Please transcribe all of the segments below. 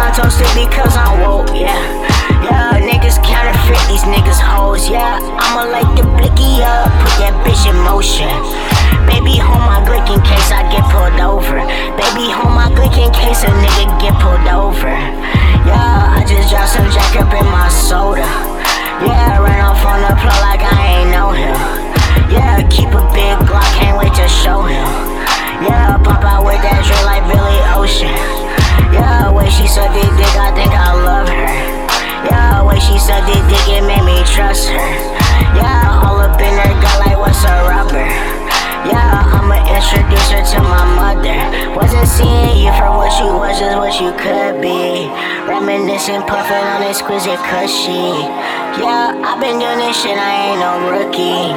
I don't because I'm woke, yeah. Yeah, niggas counterfeit these niggas hoes, yeah. I'ma light the blicky up, put that bitch in motion. Baby, hold my glick in case I get pulled over. Baby, hold my glick in case a nigga get pulled over. Yeah, I just dropped some jack up in my soda. Yeah, ran off on the plug like I ain't know him. Yeah, keep a big Glock, can't wait to show him. Yeah, pop out with that drill like Billy Ocean. She suck dick, dick, I think I love her. Yeah, way she suck dick, dick, it made me trust her. Yeah, all up in her gut like what's a rubber. Yeah, I'ma introduce her to my mother. Wasn't seeing you for what you was, just what you could be. Reminiscing, puffing on exquisite cushy. Yeah, I've been doing this shit, I ain't no rookie.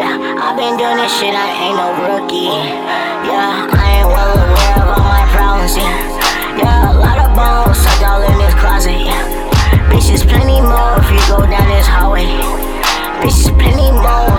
Yeah, I've been doing this shit, I ain't no rookie. Yeah, I ain't well aware of all my problems. Yeah, this hallway. Bitches plenty more.